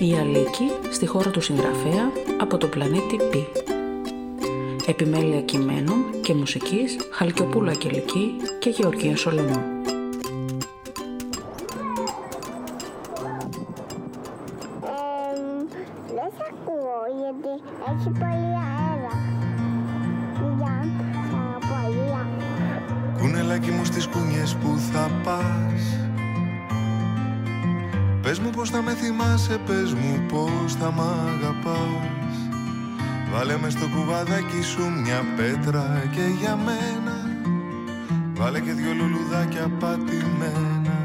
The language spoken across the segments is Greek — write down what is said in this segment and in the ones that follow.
Η Αλίκη στη χώρα του συγγραφέα από το πλανήτη Π. Επιμέλεια κειμένων και μουσικής Χαλκιοπούλα Αγγελική και Γεωργία Σολομού. δεν σ' ακούω γιατί έχει πολύ αέρα. Για πολύ Κουνελάκι μου στις κούνιες που θα πας Πες μου πως θα με θυμάσαι, πες μου πως θα μ' αγαπάς. Βάλε μες στο κουβαδάκι σου μια πέτρα και για μένα. Βάλε και δυο λουλουδάκια πατημένα.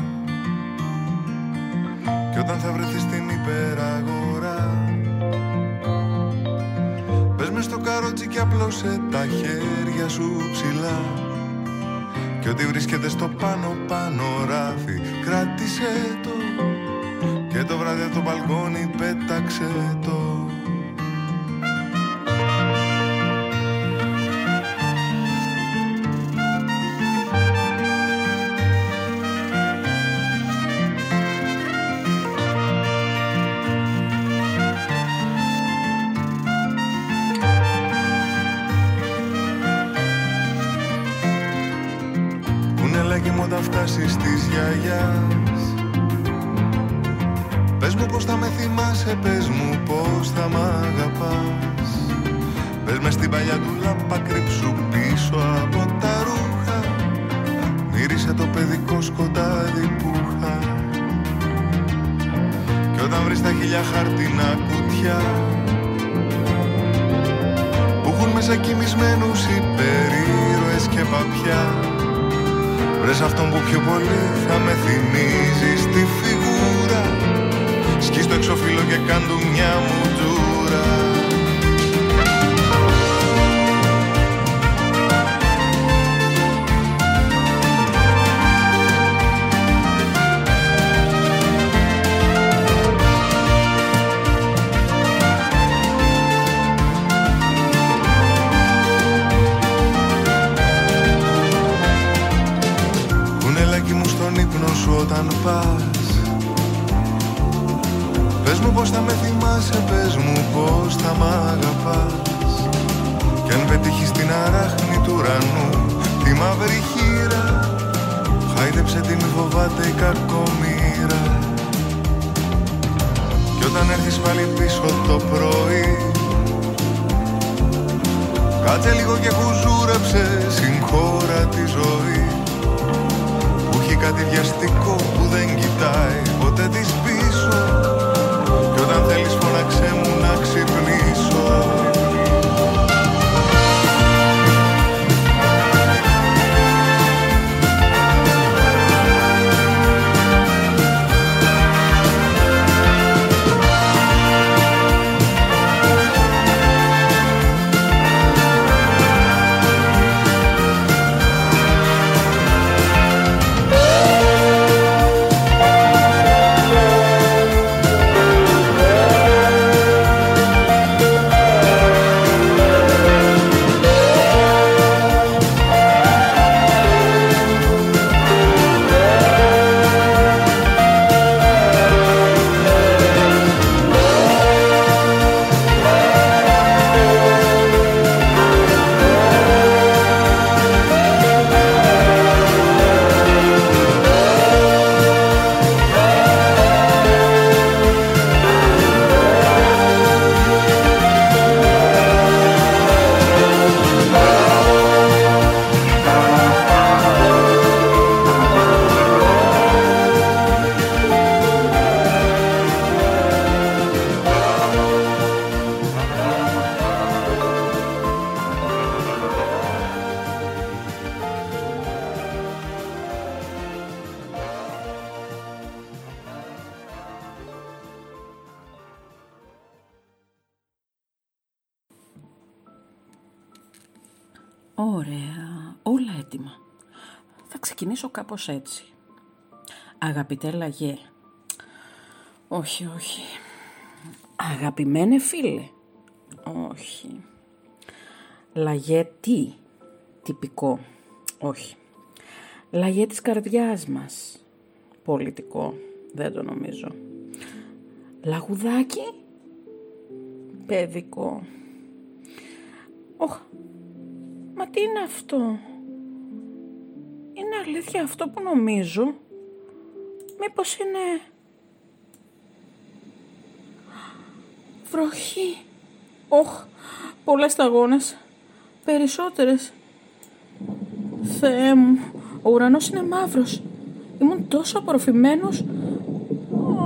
Και όταν θα βρεθείς στην υπεραγορά. Πες μες στο καρότσι και απλώσε τα χέρια σου ψηλά. Και ό,τι βρίσκεται στο πάνω πάνω ράφι Κράτησε το Και το βράδυ από το μπαλκόνι πέταξε το. Κουνελάκι μου όταν φτάσεις της γιαγιάς με στην παλιά του λάμπα κρύψου πίσω από τα ρούχα. Μύρισε το παιδικό σκοτάδι που είχα. Κι όταν βρεις τα χίλια χαρτινά κουτιά Που έχουν μέσα κοιμισμένους υπερήρωες και παπιά Βρες αυτόν που πιο πολύ θα με θυμίζει στη φιγούρα. Σκείς το εξώφυλλο και κάν του μια μουτζούρα Πες μου πως θα με θυμάσαι, πες μου πως θα μ' αγαπάς. Κι αν πετύχεις την αράχνη του ουρανού Τη μαύρη χείρα Χάιδεψε τη μη φοβάται η κακομοίρα. Κι όταν έρθεις πάλι πίσω το πρωί Κάτσε λίγο και χουζούρεψε συγχώρα τη ζωή Ωραία, όλα έτοιμα. Θα ξεκινήσω κάπως έτσι. Αγαπητέ Λαγέ. Όχι, όχι. Αγαπημένε φίλε. Όχι. Λαγέ τι. Τυπικό. Όχι. Λαγέ της καρδιάς μας. Πολιτικό. Δεν το νομίζω. Λαγουδάκι. Παιδικό. Οχ, μα τι είναι αυτό; Είναι αλήθεια αυτό που νομίζω; Μήπως είναι... Βροχή; Οχ, πολλές σταγόνες. Περισσότερες. Θεέ μου, ο ουρανός είναι μαύρος. Ήμουν τόσο απορροφημένος.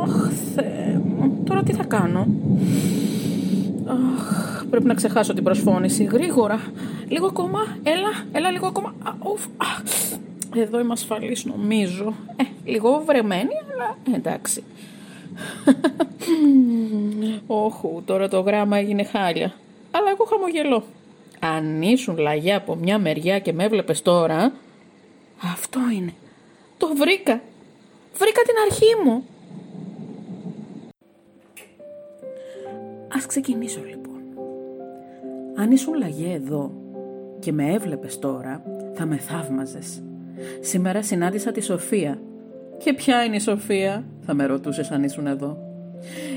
Αχ, Θεέ μου, τώρα τι θα κάνω; Αχ, πρέπει να ξεχάσω την προσφώνηση. Γρήγορα. Λίγο ακόμα. Έλα, έλα λίγο ακόμα. Α, ουφ, εδώ είμαι ασφαλής νομίζω. Ε, λίγο βρεμένη, αλλά εντάξει. Όχου, τώρα το γράμμα έγινε χάλια. Αλλά εγώ χαμογελώ. Αν ήσουν λαγιά από μια μεριά και με έβλεπες τώρα... Αυτό είναι. Το βρήκα. Βρήκα την αρχή μου. Ας ξεκινήσω λοιπόν. Αν ήσουν λαγέ εδώ και με έβλεπες τώρα, θα με θαύμαζες. Σήμερα συνάντησα τη Σοφία. Και ποια είναι η Σοφία, θα με ρωτούσες αν ήσουν εδώ.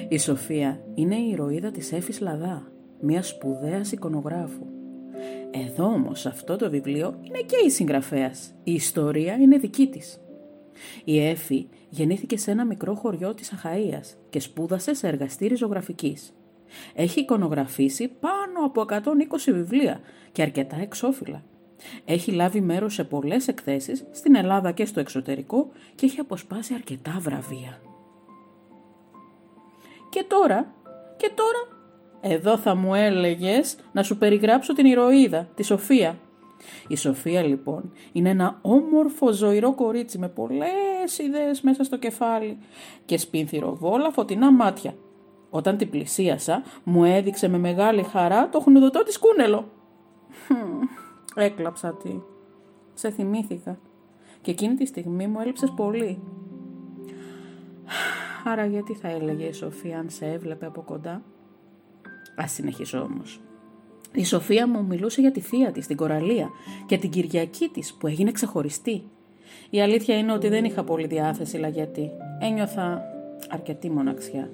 Η Σοφία είναι η ηρωίδα της Έφης Λαδά, μιας σπουδαίας εικονογράφου. Εδώ όμως αυτό το βιβλίο είναι και η συγγραφέας. Η ιστορία είναι δική της. Η Έφη γεννήθηκε σε ένα μικρό χωριό της Αχαΐας και σπούδασε σε εργαστήρι ζωγραφικής. Έχει εικονογραφήσει πάνω από 120 βιβλία και αρκετά εξώφυλλα. Έχει λάβει μέρος σε πολλές εκθέσεις στην Ελλάδα και στο εξωτερικό και έχει αποσπάσει αρκετά βραβεία. Και τώρα, και τώρα, εδώ θα μου έλεγες να σου περιγράψω την ηρωίδα, τη Σοφία. Η Σοφία λοιπόν είναι ένα όμορφο ζωηρό κορίτσι με πολλές ιδέες μέσα στο κεφάλι και σπίνθυροβόλα φωτεινά μάτια. Όταν την πλησίασα μου έδειξε με μεγάλη χαρά το χνουδωτό της κούνελο. Έκλαψα τι. Σε θυμήθηκα. Και εκείνη τη στιγμή μου έλειψες πολύ. Άρα γιατί θα έλεγε η Σοφία αν σε έβλεπε από κοντά; Ας συνεχίσω όμως. Η Σοφία μου μιλούσε για τη θεία της, την Κοραλία και την Κυριακή της που έγινε ξεχωριστή. Η αλήθεια είναι ότι δεν είχα πολύ διάθεση λαγιατή. Ένιωθα αρκετή μοναξιά.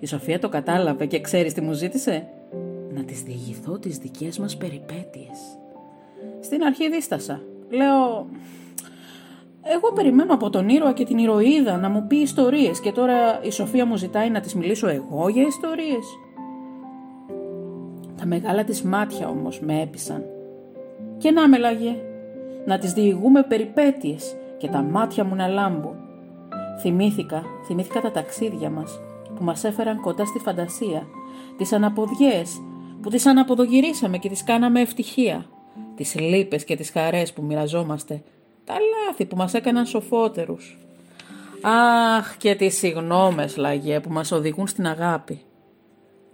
Η Σοφία το κατάλαβε και ξέρεις τι μου ζήτησε; Να της διηγηθώ τις δικές μας περιπέτειες. Στην αρχή δίστασα. Λέω, εγώ περιμένω από τον ήρωα και την ηρωίδα να μου πει ιστορίες και τώρα η Σοφία μου ζητάει να της μιλήσω εγώ για ιστορίες. Τα μεγάλα της μάτια όμως με έπεισαν. Και να με λάγε, να τις διηγούμε περιπέτειες και τα μάτια μου να λάμπουν. Θυμήθηκα, θυμήθηκα τα ταξίδια μας που μας έφεραν κοντά στη φαντασία, τις αναποδιές που τις αναποδογυρίσαμε και τις κάναμε ευτυχία τις λύπες και τις χαρές που μοιραζόμαστε, τα λάθη που μας έκαναν σοφότερους. Αχ και τις συγνώμες λαγέ που μας οδηγούν στην αγάπη.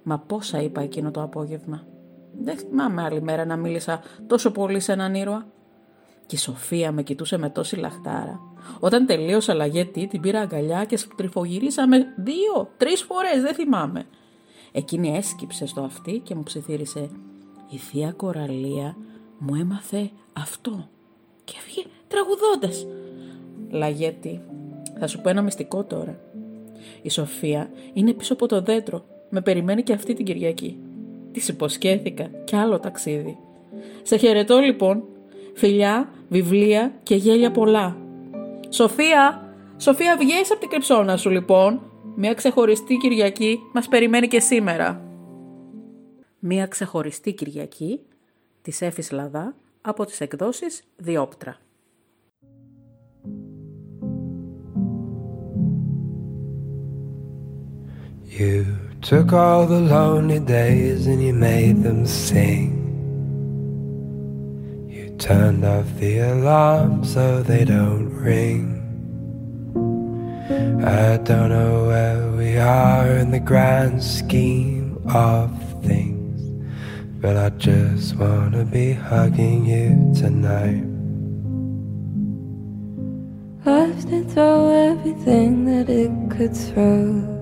Μα πόσα είπα εκείνο το απόγευμα. Δεν θυμάμαι άλλη μέρα να μίλησα τόσο πολύ σε έναν ήρωα. Και η Σοφία με κοιτούσε με τόση λαχτάρα. Όταν τελείωσα λαγέ τι, την πήρα αγκαλιά και τριφογυρίσαμε δύο, τρεις φορές, δεν θυμάμαι. Εκείνη έσκυψε στο αυτί και μου ψιθύρισε «Η θεία Κοραλία μου έμαθε αυτό και έφυγε τραγουδώντας. Λαγέτη, θα σου πω ένα μυστικό τώρα. Η Σοφία είναι πίσω από το δέντρο. Με περιμένει και αυτή την Κυριακή. Της υποσχέθηκα κι άλλο ταξίδι. Σε χαιρετώ λοιπόν. Φιλιά, βιβλία και γέλια πολλά. Σοφία, Σοφία βγες από την κρυψώνα σου λοιπόν. Μια ξεχωριστή Κυριακή μας περιμένει και σήμερα. Μια ξεχωριστή Κυριακή της Έφης Λαδά από τις εκδόσεις Διόπτρα. You took all the lonely days and you made them sing. Turned off the alarm so they don't ring. I don't know where we are in the grand scheme of things. But I just wanna be hugging you tonight. Life did throw everything that it could throw.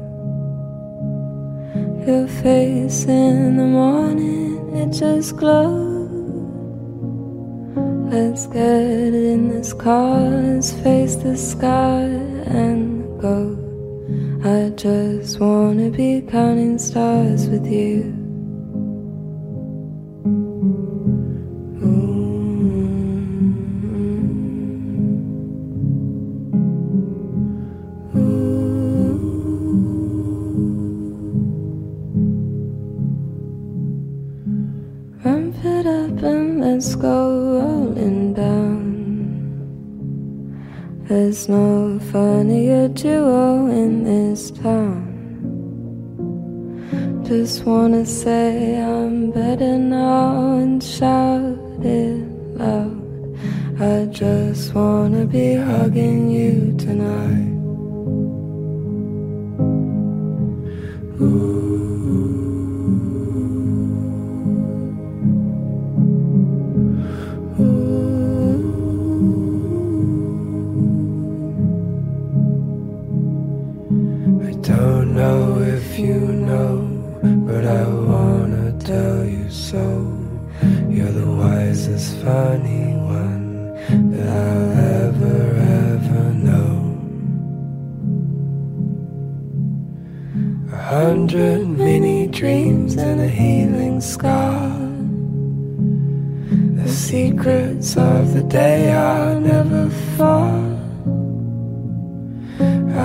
Your face in the morning, it just glowed. Let's get in this car, face the sky and go. I just wanna be counting stars with you. There's no funnier duo in this town. Just wanna say I'm better now and shout it loud. I just wanna be hugging you tonight. I hundred mini dreams and a healing scar. The secrets of the day are never far.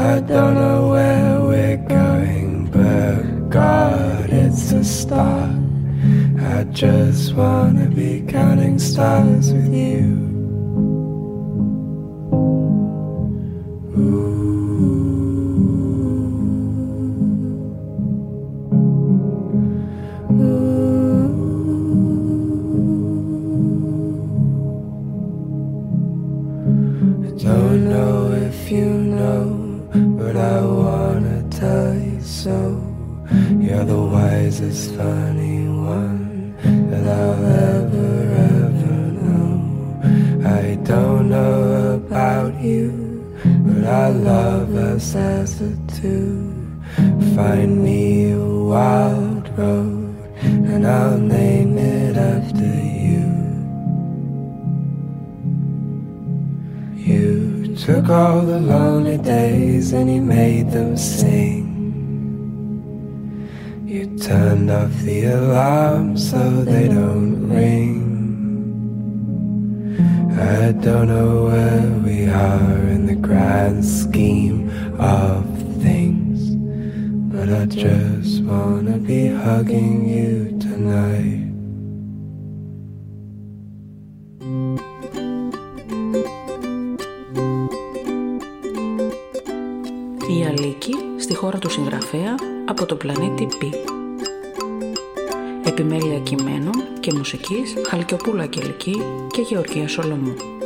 I don't know where we're going, but God, it's a start. I just wanna be counting stars with you. Wisest, funny one that I'll ever, ever know. I don't know about you, but I love us as a two. Find me a wild road, and I'll name it after you. You took all the lonely days and you made them sing. You turned off the alarm so they don't ring. I don't know where we are in the grand scheme of things, but I just wanna be hugging you tonight. Η Αλίκη στη χώρα του συγγραφέα από το πλανήτη Π. Επιμέλεια κειμένων και μουσικής Χαλκιοπούλα Κελική και Γεωργία Σολομού.